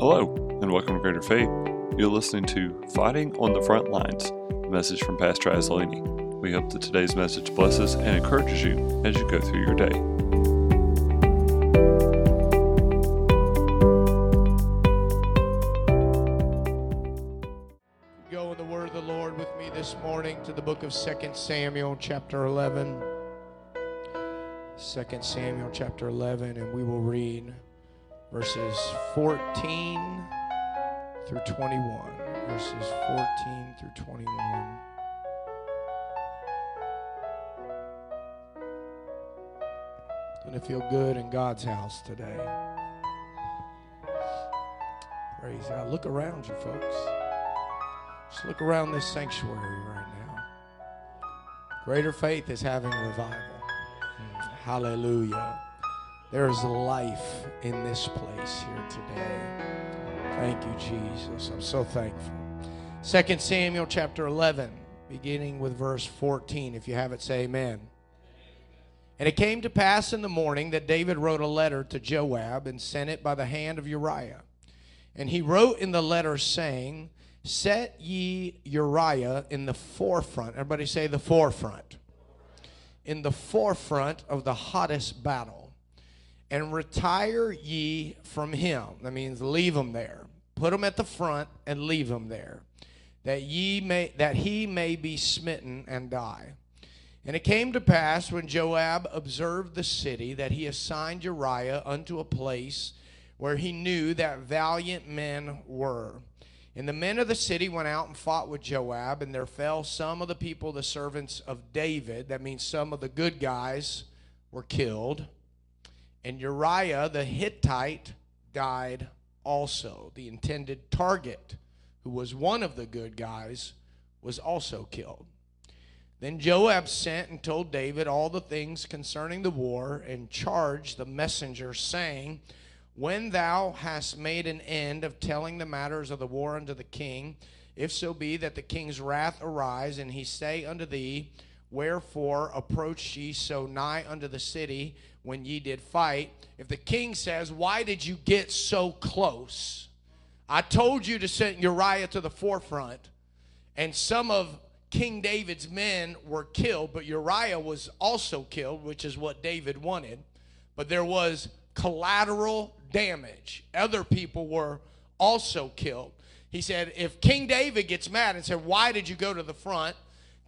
Hello, and welcome to Greater Faith. You're listening to Fighting on the Front Lines, a message from Pastor Azzolini. We hope that today's message blesses and encourages you as you go through your day. Go in the word of the Lord with me this morning to the book of 2 Samuel, chapter 11. 2 Samuel, chapter 11, and we will read verses 14 through 21. Verses 14 through 21. Gonna feel good in God's house today. Praise God. Look around you, folks. Just look around this sanctuary right now. Greater faith is having revival. Mm, Hallelujah. There is life in this place here today. Thank you, Jesus. I'm so thankful. 2 Samuel chapter 11, beginning with verse 14. If you have it, say amen. And it came to pass in the morning that David wrote a letter to Joab and sent it by the hand of Uriah. And he wrote in the letter, saying, Set ye Uriah in the forefront. Everybody say the forefront. In the forefront of the hottest battle. And retire ye from him. That means leave him there. Put him at the front and leave him there. That ye may that he may be smitten and die. And it came to pass when Joab observed the city that he assigned Uriah unto a place where he knew that valiant men were. And the men of the city went out and fought with Joab, and there fell some of the people, the servants of David. That means some of the good guys were killed. And Uriah the Hittite died also. The intended target, who was one of the good guys, was also killed. Then Joab sent and told David all the things concerning the war, and charged the messenger, saying, When thou hast made an end of telling the matters of the war unto the king, if so be that the king's wrath arise, and he say unto thee, Wherefore approached ye so nigh unto the city when ye did fight? If the king says, Why did you get so close? I told you to send Uriah to the forefront, and some of King David's men were killed, but Uriah was also killed, which is what David wanted. But there was collateral damage. Other people were also killed. He said, if King David gets mad and said, Why did you go to the front?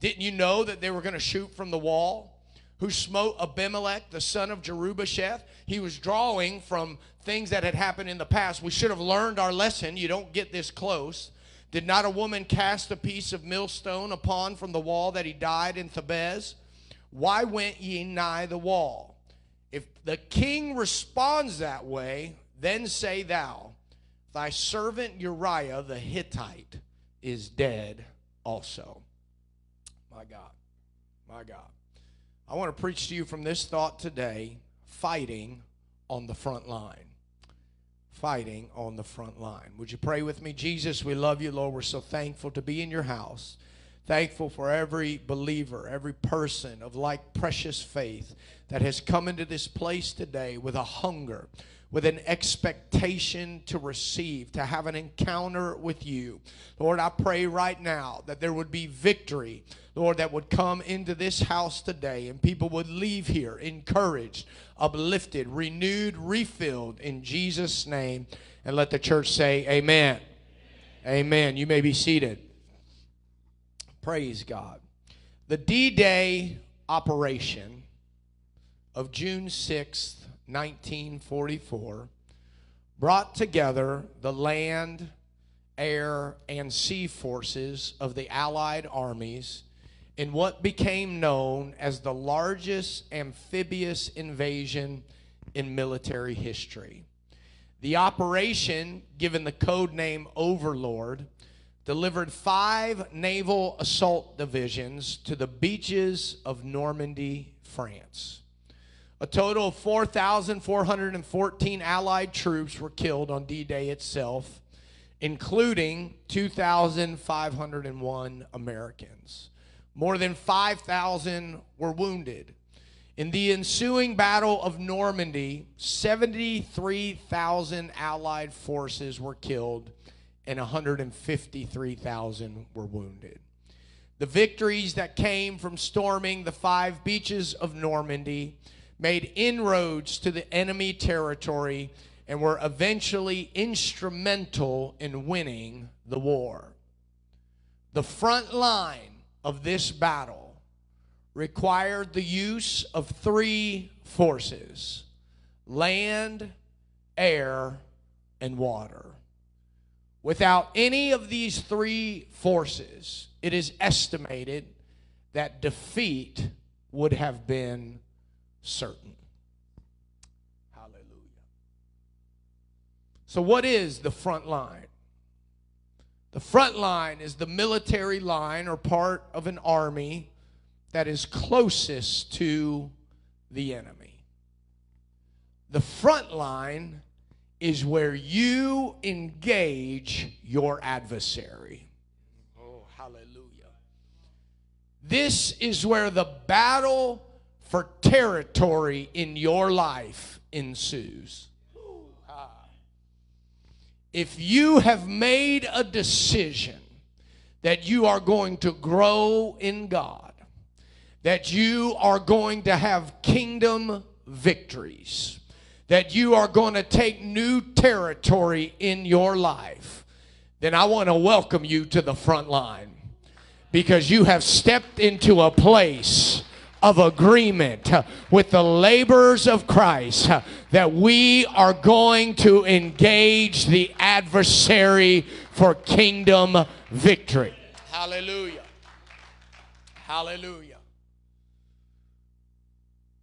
Didn't you know that they were going to shoot from the wall? Who smote Abimelech, the son of Jerubbesheth? He was drawing from things that had happened in the past. We should have learned our lesson. You don't get this close. Did not a woman cast a piece of millstone upon from the wall that he died in Thebez? Why went ye nigh the wall? If the king responds that way, then say thou, Thy servant Uriah the Hittite is dead also. My God, my God. I want to preach to you from this thought today fighting on the front line fighting on the front line. Would you pray with me? Jesus, we love you, Lord. We're so thankful to be in your house. Thankful for every believer, every person of like precious faith that has come into this place today with a hunger, with an expectation to receive, to have an encounter with you. Lord, I pray right now that there would be victory, Lord, that would come into this house today and people would leave here encouraged, uplifted, renewed, refilled in Jesus' name. And let the church say, Amen. Amen. You may be seated. Praise God. The D Day operation of June 6th, 1944, brought together the land, air, and sea forces of the Allied armies in what became known as the largest amphibious invasion in military history. The operation, given the code name Overlord, delivered five naval assault divisions to the beaches of Normandy, France. A total of 4,414 Allied troops were killed on D Day itself, including 2,501 Americans. More than 5,000 were wounded. In the ensuing Battle of Normandy, 73,000 Allied forces were killed and 153,000 were wounded. The victories that came from storming the five beaches of Normandy made inroads to the enemy territory and were eventually instrumental in winning the war. The front line of this battle required the use of three forces land, air, and water. Without any of these three forces, it is estimated that defeat would have been certain. Hallelujah. So, what is the front line? The front line is the military line or part of an army that is closest to the enemy. The front line is where you engage your adversary. Oh, hallelujah. This is where the battle for territory in your life ensues. Ah. If you have made a decision that you are going to grow in God, that you are going to have kingdom victories, that you are going to take new territory in your life, then I want to welcome you to the front line because you have stepped into a place of agreement with the laborers of Christ that we are going to engage the adversary for kingdom victory. Hallelujah. Hallelujah.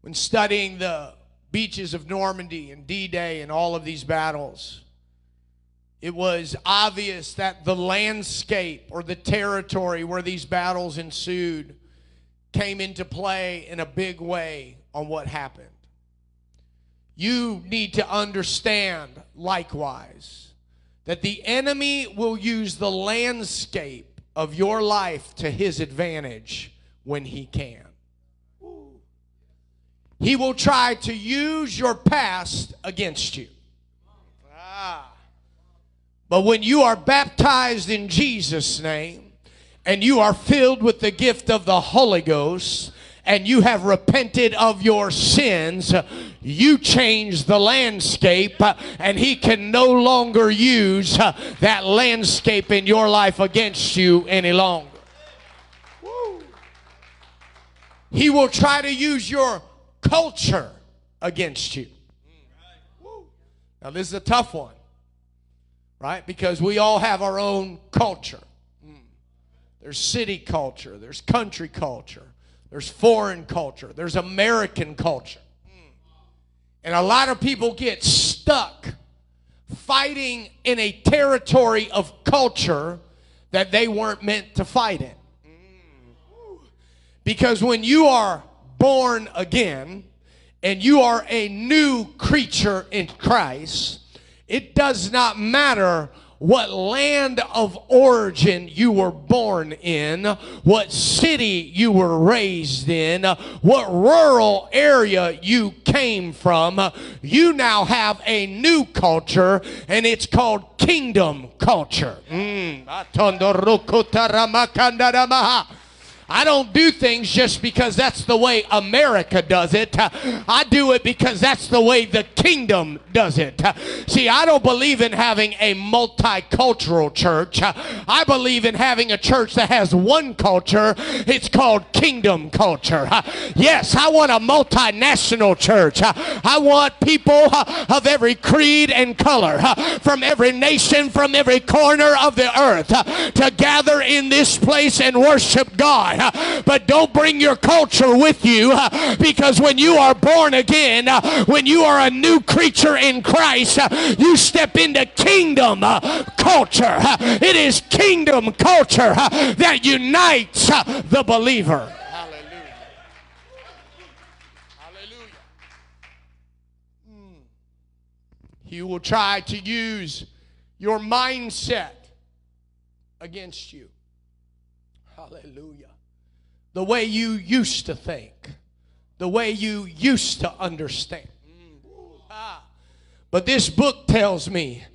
When studying the beaches of Normandy and D Day and all of these battles, it was obvious that the landscape or the territory where these battles ensued came into play in a big way on what happened. You need to understand, likewise, that the enemy will use the landscape of your life to his advantage when he can. He will try to use your past against you. Ah. But when you are baptized in Jesus' name and you are filled with the gift of the Holy Ghost, and you have repented of your sins, you change the landscape, and He can no longer use that landscape in your life against you any longer. He will try to use your culture against you. Now, this is a tough one, right? Because we all have our own culture. There's city culture, there's country culture, there's foreign culture, there's American culture. Hmm. And a lot of people get stuck fighting in a territory of culture that they weren't meant to fight in. Because when you are born again and you are a new creature in Christ, it does not matter what land of origin you were born in, what city you were raised in, what rural area you came from. You now have a new culture, and it's called kingdom culture. Mm. I don't do things just because that's the way America does it. I do it because that's the way the kingdom does it. See, I don't believe in having a multicultural church. I believe in having a church that has one culture. It's called kingdom culture. Yes, I want a multinational church. I want people of every creed and color, from every nation, from every corner of the earth, to gather in this place and worship God. But don't bring your culture with you because when you are born again, when you are a new creature in Christ, you step into kingdom culture. It is kingdom culture that unites the believer. Hallelujah. Hallelujah. Hmm. He will try to use your mindset against you. Hallelujah the way you used to think, the way you used to understand. But this book tells me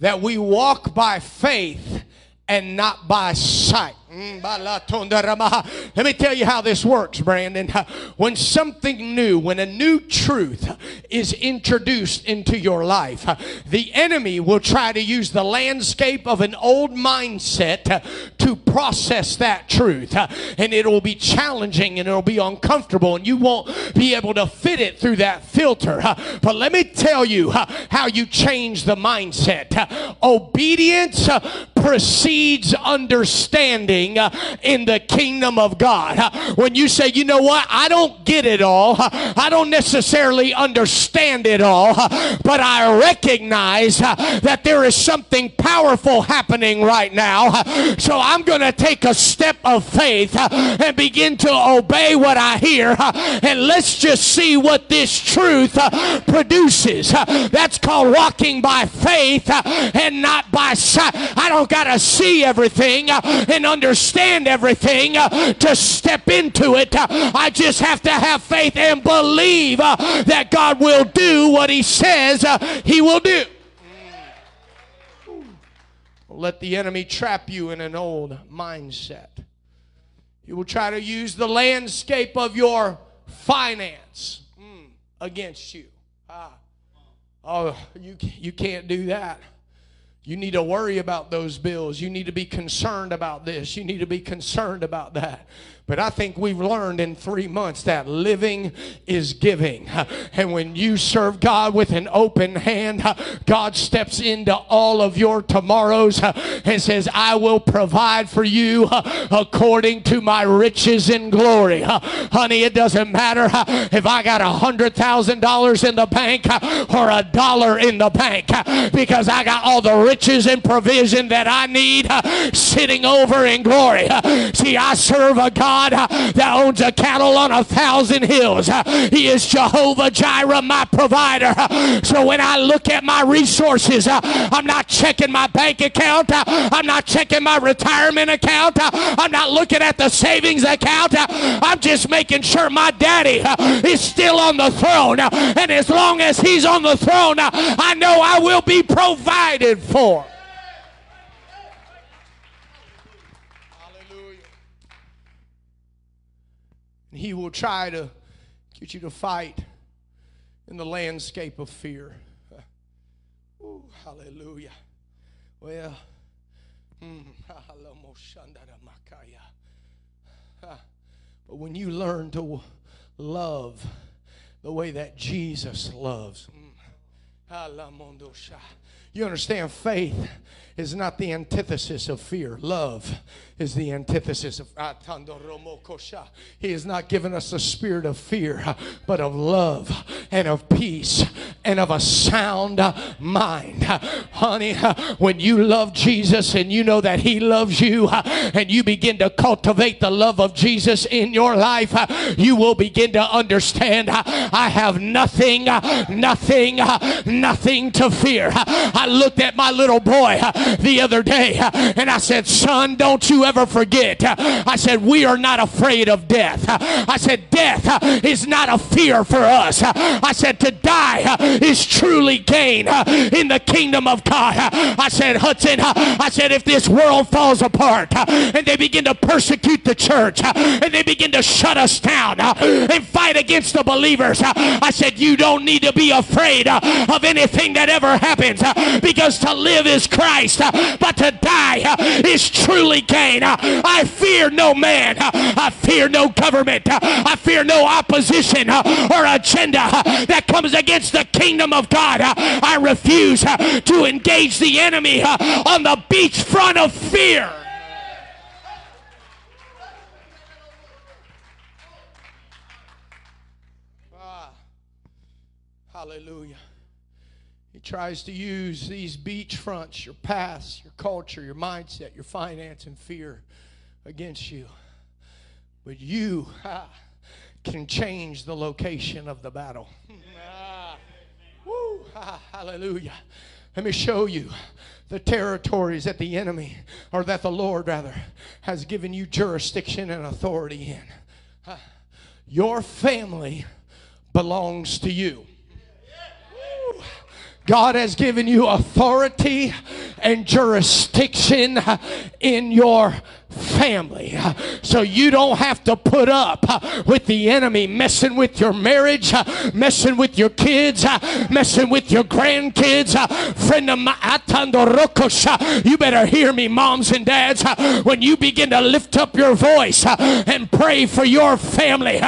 that we walk by faith and not by sight. Mm, Let me tell you how this works, Brandon. When something new, when a new truth is introduced into your life, the enemy will try to use the landscape of an old mindset to process that truth. And it will be challenging and it'll be uncomfortable, and you won't be able to fit it through that filter. But let me tell you how you change the mindset. Obedience precedes understanding Uh, in the kingdom of God. Uh, when you say, you know what, I don't get it all, uh, I don't necessarily understand it all, but I recognize that there is something powerful happening right now. So I'm going to take a step of faith and begin to obey what I hear. And let's just see what this truth produces. That's called walking by faith and not by sight. I don't got to see everything and understand everything uh, to step into it. Uh, I just have to have faith and believe uh, that God will do what He says He will do. Let the enemy trap you in an old mindset. He will try to use the landscape of your finance mm, against you. Ah. Oh, you, you can't do that. You need to worry about those bills. You need to be concerned about this. You need to be concerned about that. But I think we've learned in three months that living is giving. And when you serve God with an open hand, God steps into all of your tomorrows and says, I will provide for you according to my riches in glory. Honey, it doesn't matter if I got a hundred thousand dollars in the bank or a dollar in the bank because I got all the riches and provision that I need sitting over in glory. See, I serve a God God uh, that owns a cattle on a thousand hills. Uh, he is Jehovah Jireh, my provider. Uh, so when I look at my resources, I'm not checking my bank account. I'm not checking my retirement account. I'm not looking at the savings account. I'm just making sure my daddy is still on the throne. And as long as he's on the throne, I know I will be provided for. And he will try to get you to fight in the landscape of fear. Ooh, hallelujah. Well, mm, but when you learn to love the way that Jesus loves, mm, you understand faith is not the antithesis of fear. Love is the antithesis of He has not given us a spirit of fear, but of love and of peace and of a sound mind. Honey, when you love Jesus and you know that He loves you and you begin to cultivate the love of Jesus in your life, you will begin to understand I have nothing, nothing, nothing to fear. I looked at my little boy the other day and I said, Son, don't you ever forget. I said, We are not afraid of death. I said, Death is not a fear for us. I said, To die is truly gain in the kingdom of God. I said, Hudson, I said, if this world falls apart and they begin to persecute the church and they begin to shut us down and fight against the believers, I said, You don't need to be afraid of anything that ever happens because to live is Christ, but to die is truly gain. I fear no man. I fear no government. I fear no opposition or agenda that comes against the kingdom of God. I refuse to engage the enemy on the beach front of fear. Ah, hallelujah. He tries to use these beach fronts, your past, your culture, your mindset, your finance, and fear against you. But you ah, can change the location of the battle. Woo, ah, hallelujah. Let me show you the territories that the enemy, or that the Lord rather, has given you jurisdiction and authority in. Your family belongs to you. God has given you authority and jurisdiction in your family. So you don't have to put up with the enemy messing with your marriage, messing with your kids, messing with your grandkids. Friend of mine, you better hear me, moms and dads. When you begin to lift up your voice and pray for your family,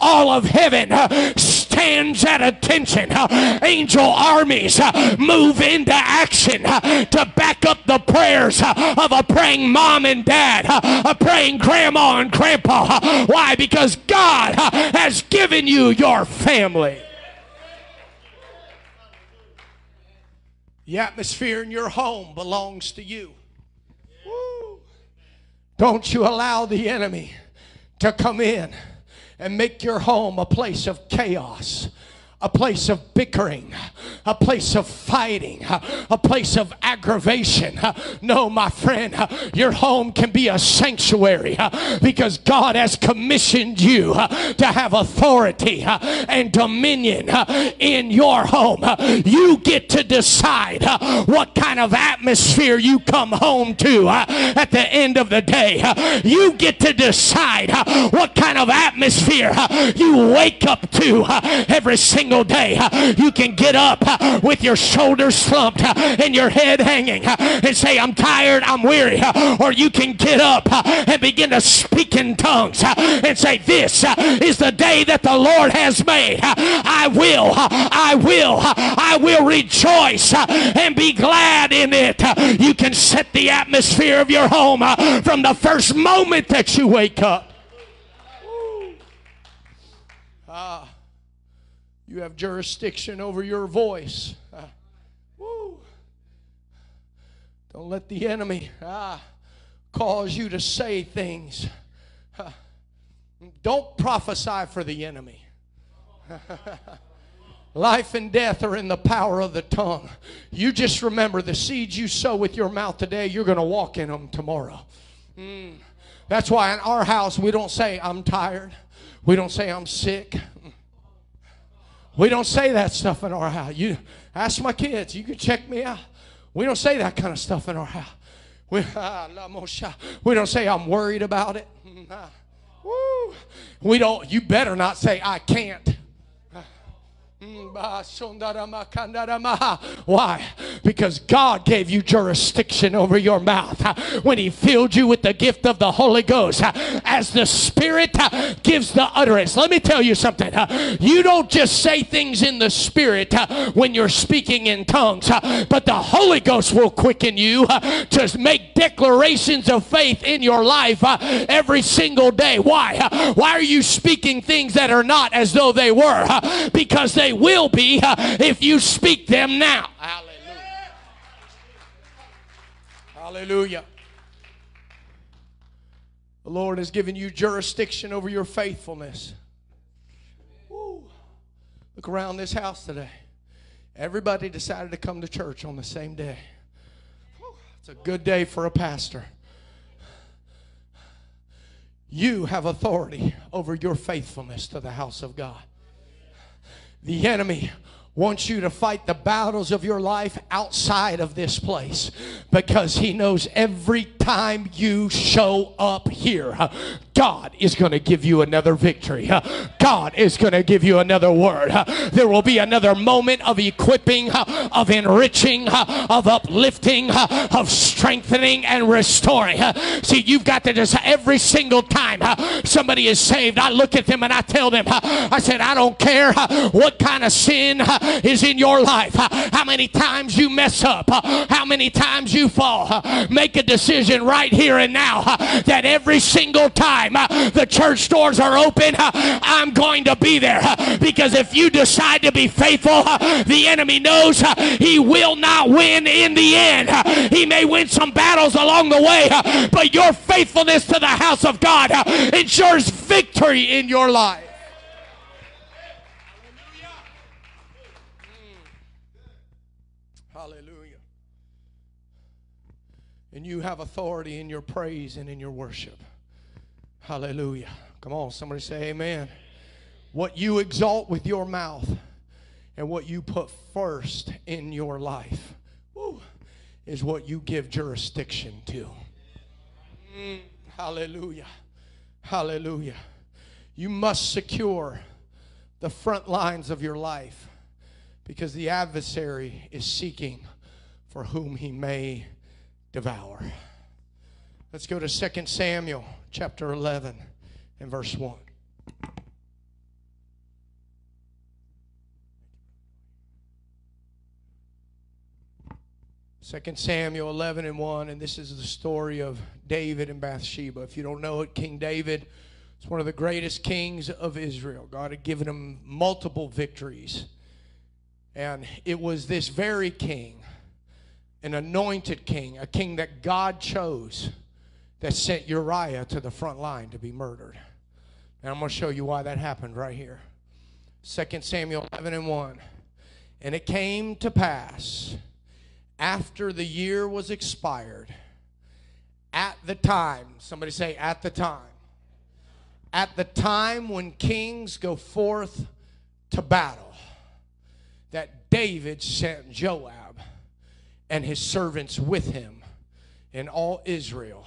all of heaven stands at attention. Uh, angel armies uh, move into action uh, to back up the prayers of a praying mom and dad a praying grandma and grandpa. Why? Because God has given you your family. The atmosphere in your home belongs to you. Woo. Don't you allow the enemy to come in and make your home a place of chaos a place of bickering, a place of fighting, a place of aggravation. No, my friend, your home can be a sanctuary because God has commissioned you to have authority and dominion in your home. You get to decide what kind of atmosphere you come home to at the end of the day. You get to decide what kind of atmosphere you wake up to every single single day. You can get up with your shoulders slumped and your head hanging and say, I'm tired, I'm weary. Or you can get up and begin to speak in tongues and say, This is the day that the Lord has made. I will, I will, I will rejoice and be glad in it. You can set the atmosphere of your home from the first moment that you wake up. You have jurisdiction over your voice. Uh, woo. Don't let the enemy ah, cause you to say things. Uh, don't prophesy for the enemy. Life and death are in the power of the tongue. You just remember the seeds you sow with your mouth today, you're going to walk in them tomorrow. Mm. That's why in our house we don't say, I'm tired. We don't say, I'm sick. We don't say that stuff in our house. You ask my kids, you can check me out. We don't say that kind of stuff in our house. We, ah, we don't say I'm worried about it. We don't, you better not say I can't. Mm, Why? Because God gave you jurisdiction over your mouth when He filled you with the gift of the Holy Ghost. As the Spirit gives the utterance. Let me tell you something. You don't just say things in the Spirit when you're speaking in tongues, but the Holy Ghost will quicken you to make declarations of faith in your life every single day. Why? Why are you speaking things that are not as though they were? Because they will be if you speak them now. Hallelujah. Hallelujah. The Lord has given you jurisdiction over your faithfulness. Woo. Look around this house today. Everybody decided to come to church on the same day. It's a good day for a pastor. You have authority over your faithfulness to the house of God. The enemy wants you to fight the battles of your life outside of this place because he knows every time you show up here, God is going to give you another victory. God is going to give you another word. There will be another moment of equipping, of enriching, of uplifting, of strengthening and restoring. See, you've got to just every single time somebody is saved, I look at them and I tell them, I said, I don't care what kind of sin is in your life, how many times you mess up, how many times you fall. Make a decision right here and now that every single time the church doors are open, I'm going to be there. Because if you decide to be faithful, the enemy knows he will not win in the end. He may win some battles along the way, but your faithfulness to the house of God ensures victory in your life. And you have authority in your praise and in your worship. Hallelujah. Come on, somebody say amen. What you exalt with your mouth and what you put first in your life woo, is what you give jurisdiction to. Mm, hallelujah. Hallelujah. You must secure the front lines of your life because the adversary is seeking for whom he may devour. Let's go to 2 Samuel chapter 11 and verse 1. Second Samuel 11 and 1, and this is the story of David and Bathsheba. If you don't know it, King David is one of the greatest kings of Israel. God had given him multiple victories. And it was this very king, an anointed king, a king that God chose, that sent Uriah to the front line to be murdered. And I'm going to show you why that happened right here. 2 Samuel 11 and 1. And it came to pass after the year was expired, at the time, somebody say, at the time, at the time when kings go forth to battle, that David sent Joab and his servants with him in all Israel.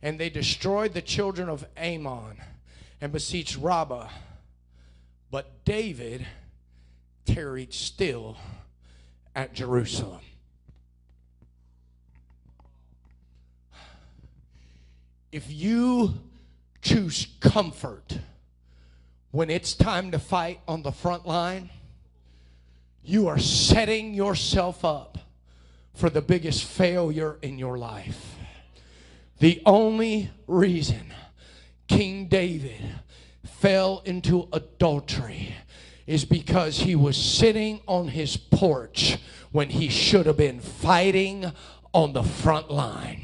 And they destroyed the children of Ammon and besieged Rabbah. But David tarried still at Jerusalem. If you choose comfort when it's time to fight on the front line, you are setting yourself up for the biggest failure in your life. The only reason King David fell into adultery is because he was sitting on his porch when he should have been fighting on the front line.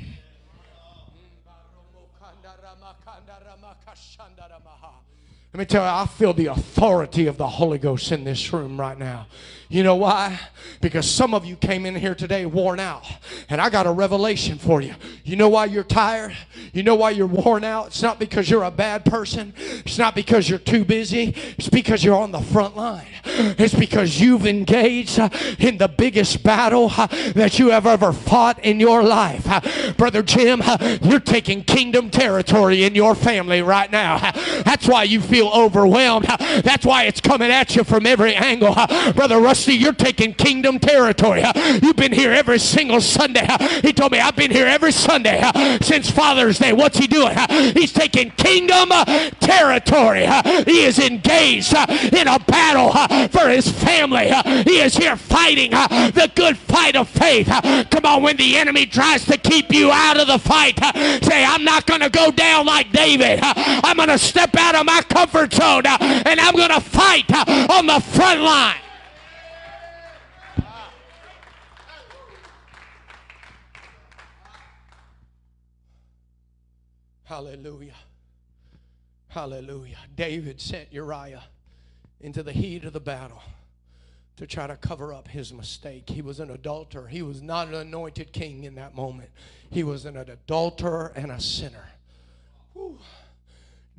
Let me tell you, I feel the authority of the Holy Ghost in this room right now. You know why? Because some of you came in here today worn out. And I got a revelation for you. You know why you're tired? You know why you're worn out? It's not because you're a bad person. It's not because you're too busy. It's because you're on the front line. It's because you've engaged in the biggest battle that you have ever fought in your life. Brother Jim, you're taking kingdom territory in your family right now. That's why you feel overwhelmed. That's why it's coming at you from every angle. Brother Russ See, you're taking kingdom territory. You've been here every single Sunday. He told me, I've been here every Sunday since Father's Day. What's he doing? He's taking kingdom territory. He is engaged in a battle for his family. He is here fighting the good fight of faith. Come on, when the enemy tries to keep you out of the fight, say, I'm not going to go down like David. I'm going to step out of my comfort zone and I'm going to fight on the front line. Hallelujah. Hallelujah. David sent Uriah into the heat of the battle to try to cover up his mistake. He was an adulterer. He was not an anointed king in that moment. He was an adulterer and a sinner. Whew.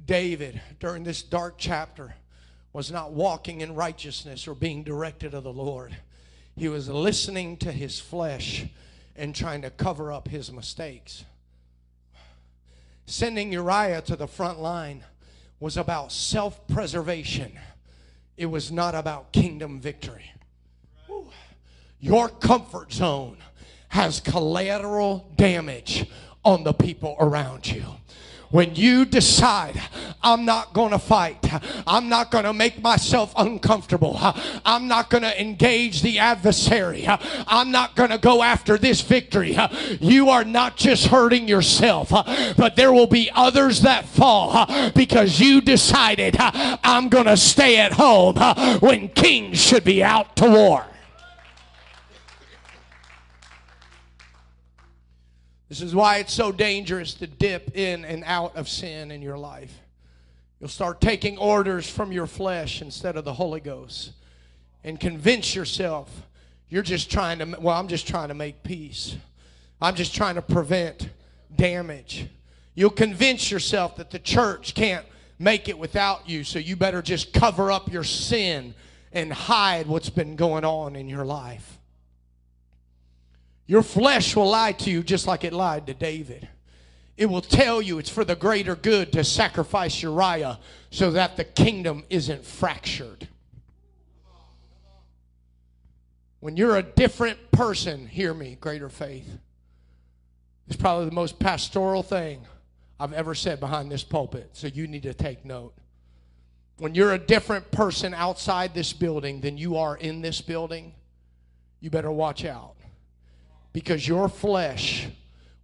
David, during this dark chapter, was not walking in righteousness or being directed of the Lord. He was listening to his flesh and trying to cover up his mistakes sending Uriah to the front line was about self preservation, it was not about kingdom victory. Your comfort zone has collateral damage on the people around you when you decide I'm not going to fight, I'm not going to make myself uncomfortable, I'm not going to engage the adversary, I'm not going to go after this victory, you are not just hurting yourself, but there will be others that fall because you decided I'm going to stay at home when kings should be out to war. This is why it's so dangerous to dip in and out of sin in your life. You'll start taking orders from your flesh instead of the Holy Ghost and convince yourself you're just trying to, well, I'm just trying to make peace. I'm just trying to prevent damage. You'll convince yourself that the church can't make it without you. So you better just cover up your sin and hide what's been going on in your life. Your flesh will lie to you just like it lied to David. It will tell you it's for the greater good to sacrifice Uriah so that the kingdom isn't fractured. When you're a different person, hear me, greater faith. It's probably the most pastoral thing I've ever said behind this pulpit, so you need to take note. When you're a different person outside this building than you are in this building, you better watch out. Because your flesh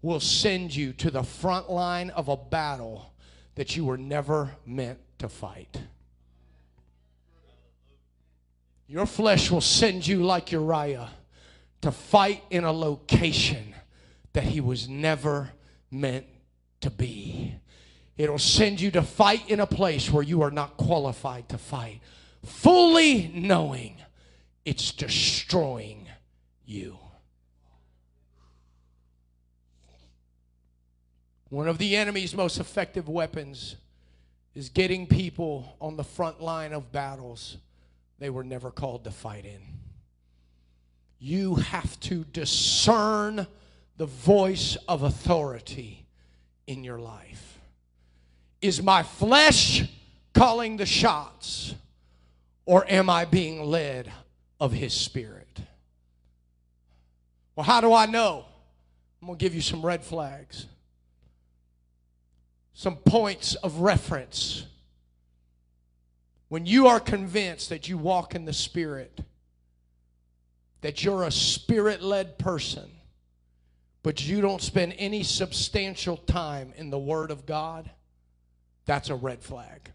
will send you to the front line of a battle that you were never meant to fight. Your flesh will send you like Uriah to fight in a location that he was never meant to be. It'll send you to fight in a place where you are not qualified to fight, fully knowing it's destroying you. One of the enemy's most effective weapons is getting people on the front line of battles they were never called to fight in. You have to discern the voice of authority in your life. Is my flesh calling the shots, or am I being led of His Spirit? Well, how do I know? I'm going to give you some red flags, some points of reference when you are convinced that you walk in the Spirit, that you're a spirit led person, but you don't spend any substantial time in the Word of God, that's a red flag.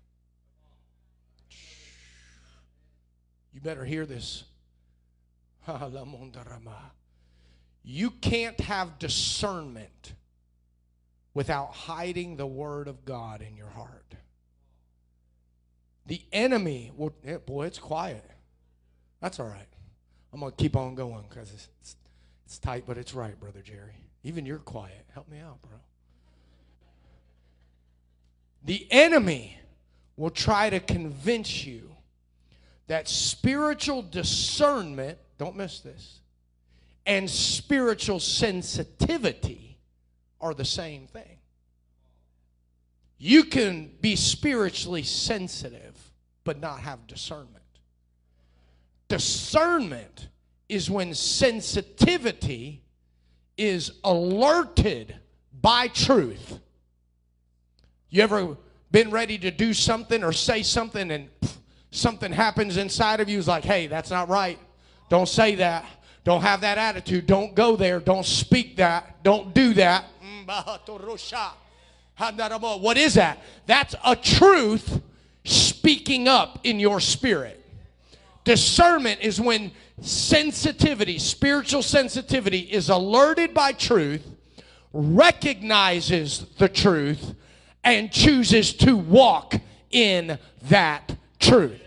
You better hear this. You can't have discernment without hiding the Word of God in your heart. The enemy will, yeah, boy, it's quiet. That's all right. I'm going to keep on going because it's, it's, it's tight, but it's right, Brother Jerry. Even you're quiet. Help me out, bro. The enemy will try to convince you that spiritual discernment, don't miss this, and spiritual sensitivity are the same thing. You can be spiritually sensitive, but not have discernment. Discernment is when sensitivity is alerted by truth. You ever been ready to do something or say something and something happens inside of you is like, hey, that's not right. Don't say that. Don't have that attitude. Don't go there. Don't speak that. Don't do that. What is that? That's a truth speaking up in your spirit. Discernment is when sensitivity, spiritual sensitivity, is alerted by truth, recognizes the truth, and chooses to walk in that truth.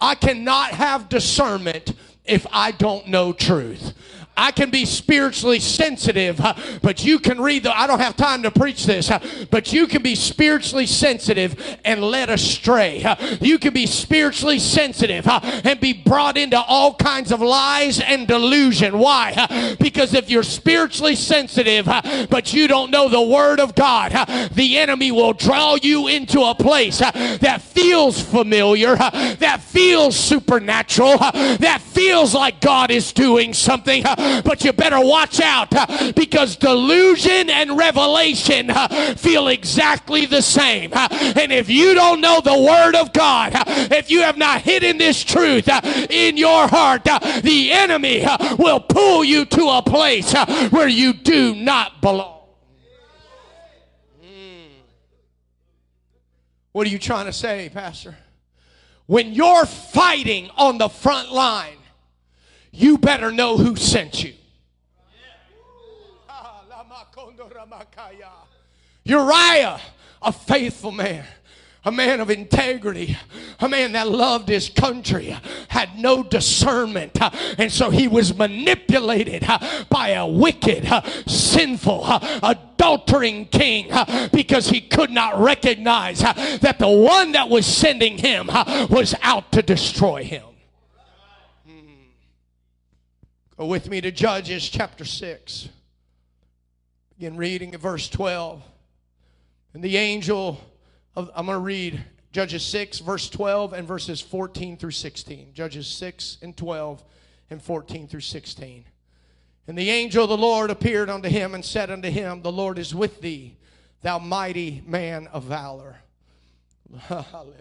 I cannot have discernment if I don't know truth. I can be spiritually sensitive, but you can read the. I don't have time to preach this, but you can be spiritually sensitive and led astray. You can be spiritually sensitive and be brought into all kinds of lies and delusion. Why? Because if you're spiritually sensitive, but you don't know the Word of God, the enemy will draw you into a place that feels familiar, that feels supernatural, that feels like God is doing something but you better watch out uh, because delusion and revelation uh, feel exactly the same. Uh, and if you don't know the Word of God, if you have not hidden this truth in your heart, the enemy will pull you to a place where you do not belong. What are you trying to say, Pastor? When you're fighting on the front line, you better know who sent you. Uriah, a faithful man. a man of integrity, a man that loved his country, had no discernment, and so he was manipulated by a wicked, sinful, adultering king because he could not recognize that the one that was sending him was out to destroy him. Go with me to Judges chapter 6. Begin reading at verse 12. And the angel of, I'm going to read Judges 6, verse 12, and verses 14 through 16. Judges 6 and 12, and 14 through 16. And the angel of the Lord appeared unto him and said unto him, The Lord is with thee, thou mighty man of valor. Hallelujah.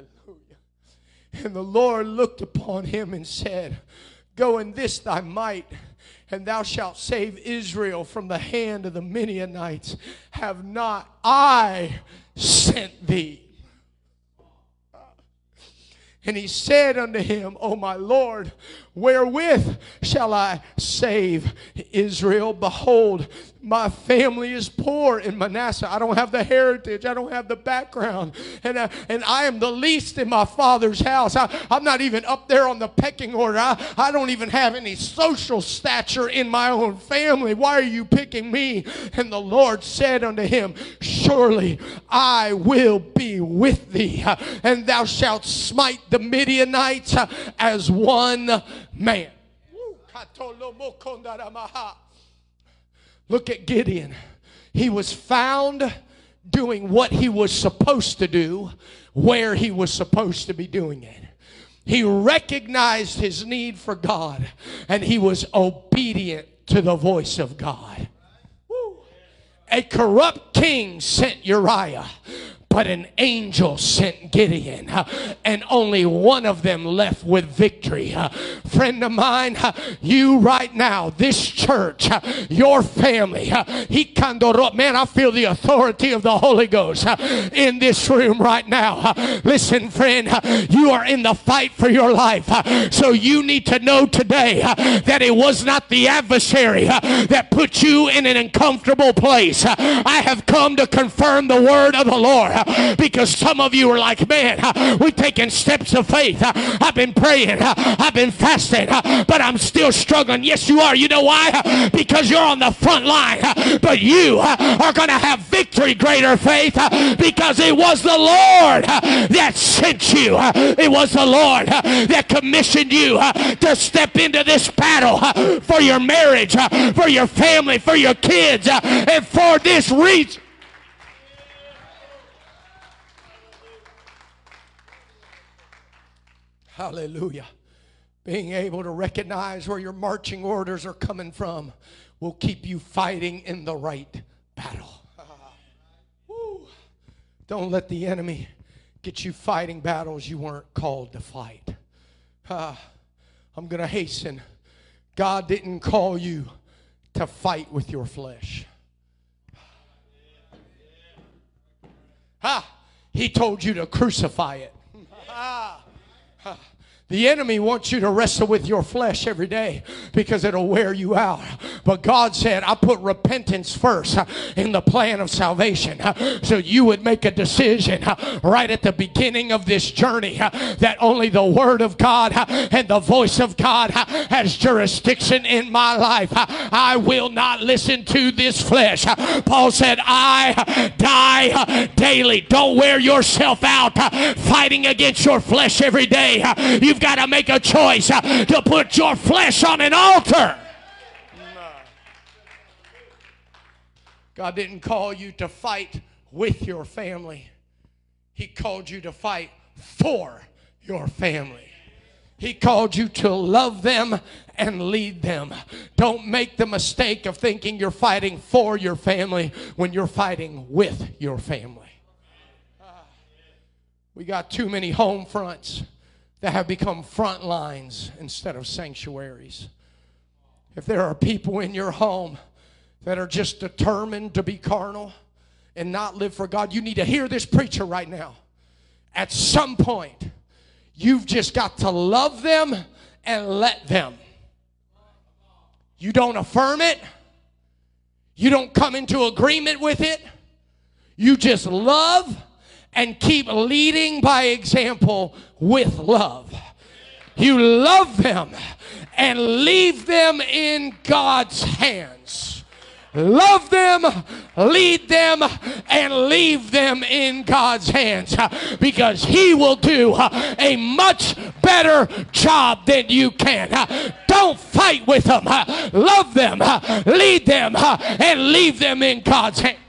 And the Lord looked upon him and said, Go in this thy might and thou shalt save Israel from the hand of the Midianites. Have not I sent thee? And he said unto him, O my Lord, wherewith shall I save Israel? Behold, my family is poor in Manasseh. I don't have the heritage. I don't have the background. And, uh, and I am the least in my father's house. I, am not even up there on the pecking order. I, I don't even have any social stature in my own family. Why are you picking me? And the Lord said unto him, Surely I will be with thee, and thou shalt smite the Midianites as one man. Look at Gideon. He was found doing what he was supposed to do, where he was supposed to be doing it. He recognized his need for God and he was obedient to the voice of God. A corrupt king sent Uriah but an angel sent Gideon, and only one of them left with victory. Friend of mine, you right now, this church, your family, he man, I feel the authority of the Holy Ghost in this room right now. Listen, friend, you are in the fight for your life, so you need to know today that it was not the adversary that put you in an uncomfortable place. I have come to confirm the word of the Lord because some of you are like, man, we've taken steps of faith. I've been praying, I've been fasting, but I'm still struggling. Yes, you are. You know why? Because you're on the front line, but you are going to have victory, greater faith, because it was the Lord that sent you. It was the Lord that commissioned you to step into this battle for your marriage, for your family, for your kids, and for this reason. Hallelujah. Being able to recognize where your marching orders are coming from will keep you fighting in the right battle. Woo. Don't let the enemy get you fighting battles you weren't called to fight. Uh, I'm going to hasten. God didn't call you to fight with your flesh. Ah, he told you to crucify it. Ah, the enemy wants you to wrestle with your flesh every day because it'll wear you out. But God said, I put repentance first in the plan of salvation. So you would make a decision right at the beginning of this journey that only the Word of God and the voice of God has jurisdiction in my life. I will not listen to this flesh. Paul said, I die daily. Don't wear yourself out fighting against your flesh every day. You've got to make a choice uh, to put your flesh on an altar. God didn't call you to fight with your family. He called you to fight for your family. He called you to love them and lead them. Don't make the mistake of thinking you're fighting for your family when you're fighting with your family. We got too many home fronts that have become front lines instead of sanctuaries. If there are people in your home that are just determined to be carnal and not live for God, you need to hear this preacher right now. At some point, you've just got to love them and let them. You don't affirm it, you don't come into agreement with it, you just love and keep leading by example with love. You love them and leave them in God's hands. Love them, lead them, and leave them in God's hands because He will do a much better job than you can. Don't fight with them. Love them, lead them, and leave them in God's hands.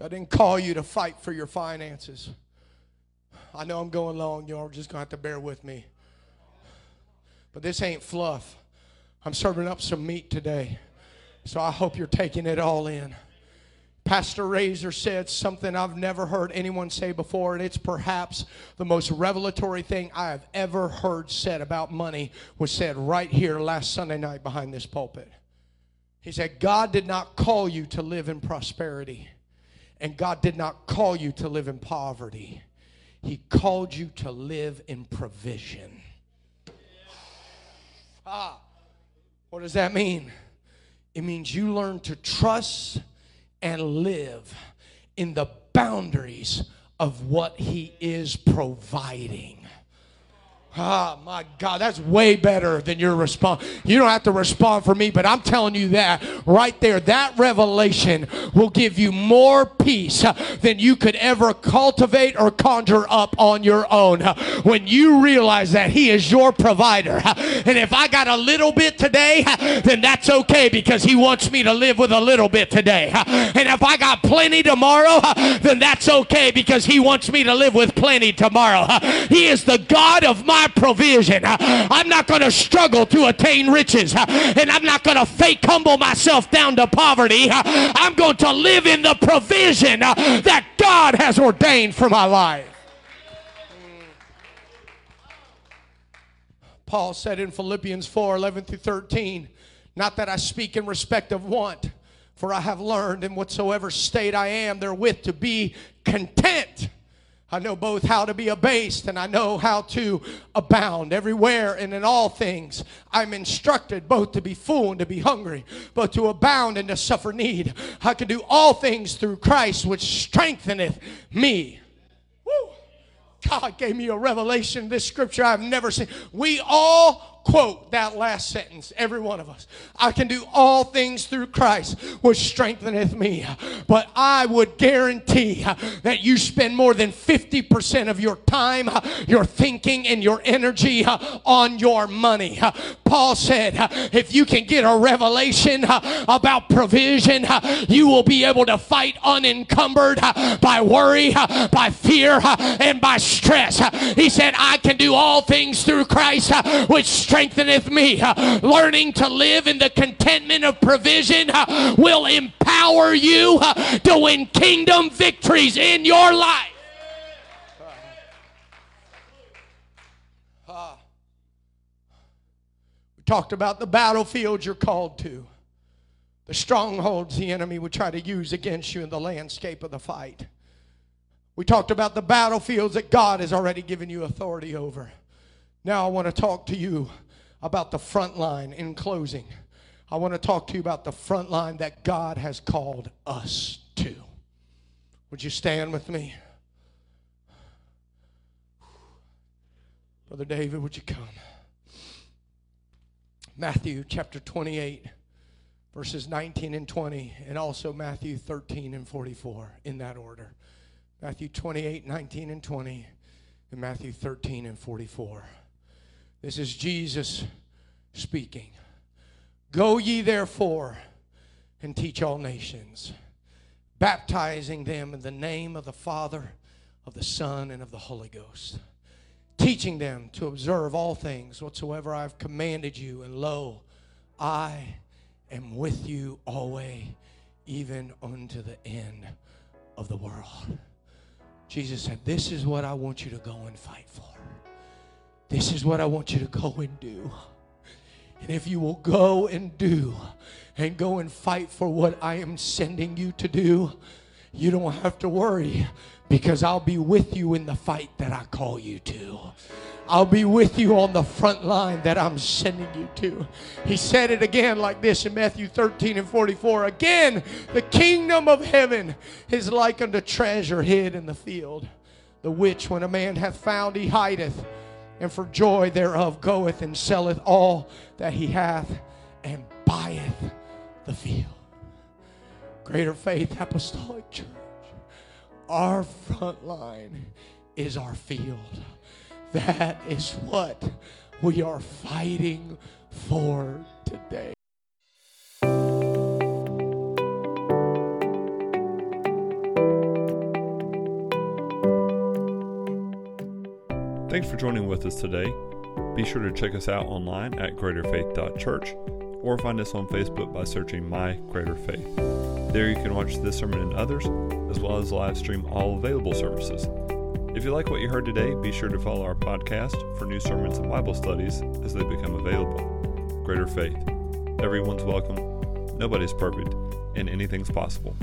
God didn't call you to fight for your finances. I know I'm going long, y'all are just going to have to bear with me. But this ain't fluff. I'm serving up some meat today. So I hope you're taking it all in. Pastor Razor said something I've never heard anyone say before, and it's perhaps the most revelatory thing I have ever heard said about money was said right here last Sunday night behind this pulpit. He said, God did not call you to live in prosperity. And God did not call you to live in poverty, He called you to live in provision. Ah, what does that mean? It means you learn to trust and live in the boundaries of what He is providing. Oh my God, that's way better than your response. You don't have to respond for me, but I'm telling you that right there, that revelation will give you more peace than you could ever cultivate or conjure up on your own. When you realize that He is your provider, and if I got a little bit today, then that's okay because He wants me to live with a little bit today. And if I got plenty tomorrow, then that's okay because He wants me to live with plenty tomorrow. He is the God of my my provision. I'm not going to struggle to attain riches, and I'm not going to fake humble myself down to poverty. I'm going to live in the provision that God has ordained for my life. Paul said in Philippians 4 11 through 13, Not that I speak in respect of want, for I have learned in whatsoever state I am therewith to be content. I know both how to be abased and I know how to abound everywhere and in all things. I'm instructed both to be full and to be hungry, both to abound and to suffer need. I can do all things through Christ which strengtheneth me. Woo. God gave me a revelation, this scripture I've never seen. We all quote that last sentence, every one of us. I can do all things through Christ, which strengtheneth me. But I would guarantee that you spend more than 50% of your time, your thinking, and your energy on your money. Paul said, if you can get a revelation about provision, you will be able to fight unencumbered by worry, by fear, and by stress. He said, I can do all things through Christ, which strengtheneth me. Learning to live in the contentment of provision will empower you to win kingdom victories in your life. We talked about the battlefield you're called to, the strongholds the enemy would try to use against you in the landscape of the fight. We talked about the battlefields that God has already given you authority over. Now I want to talk to you about the front line in closing. I want to talk to you about the front line that God has called us to. Would you stand with me? Brother David, would you come? Matthew chapter 28, verses 19 and 20, and also Matthew 13 and 44, in that order. Matthew 28, 19 and 20, and Matthew 13 and 44. This is Jesus speaking. Go ye therefore and teach all nations, baptizing them in the name of the Father, of the Son, and of the Holy Ghost, teaching them to observe all things whatsoever I have commanded you. And lo, I am with you always, even unto the end of the world. Jesus said, This is what I want you to go and fight for. This is what I want you to go and do. And if you will go and do and go and fight for what I am sending you to do, you don't have to worry because I'll be with you in the fight that I call you to. I'll be with you on the front line that I'm sending you to. He said it again like this in Matthew 13 and 44. Again, the kingdom of heaven is like unto treasure hid in the field, the which when a man hath found, he hideth, and for joy thereof goeth and selleth all that he hath, and buyeth the field. Greater Faith Apostolic Church. Our front line is our field. That is what we are fighting for today. Thanks for joining with us today. Be sure to check us out online at greaterfaith.church or find us on Facebook by searching My Greater Faith. There you can watch this sermon and others, as well as live stream all available services. If you like what you heard today, be sure to follow our podcast for new sermons and Bible studies as they become available. Greater Faith. Everyone's welcome, nobody's perfect, and anything's possible.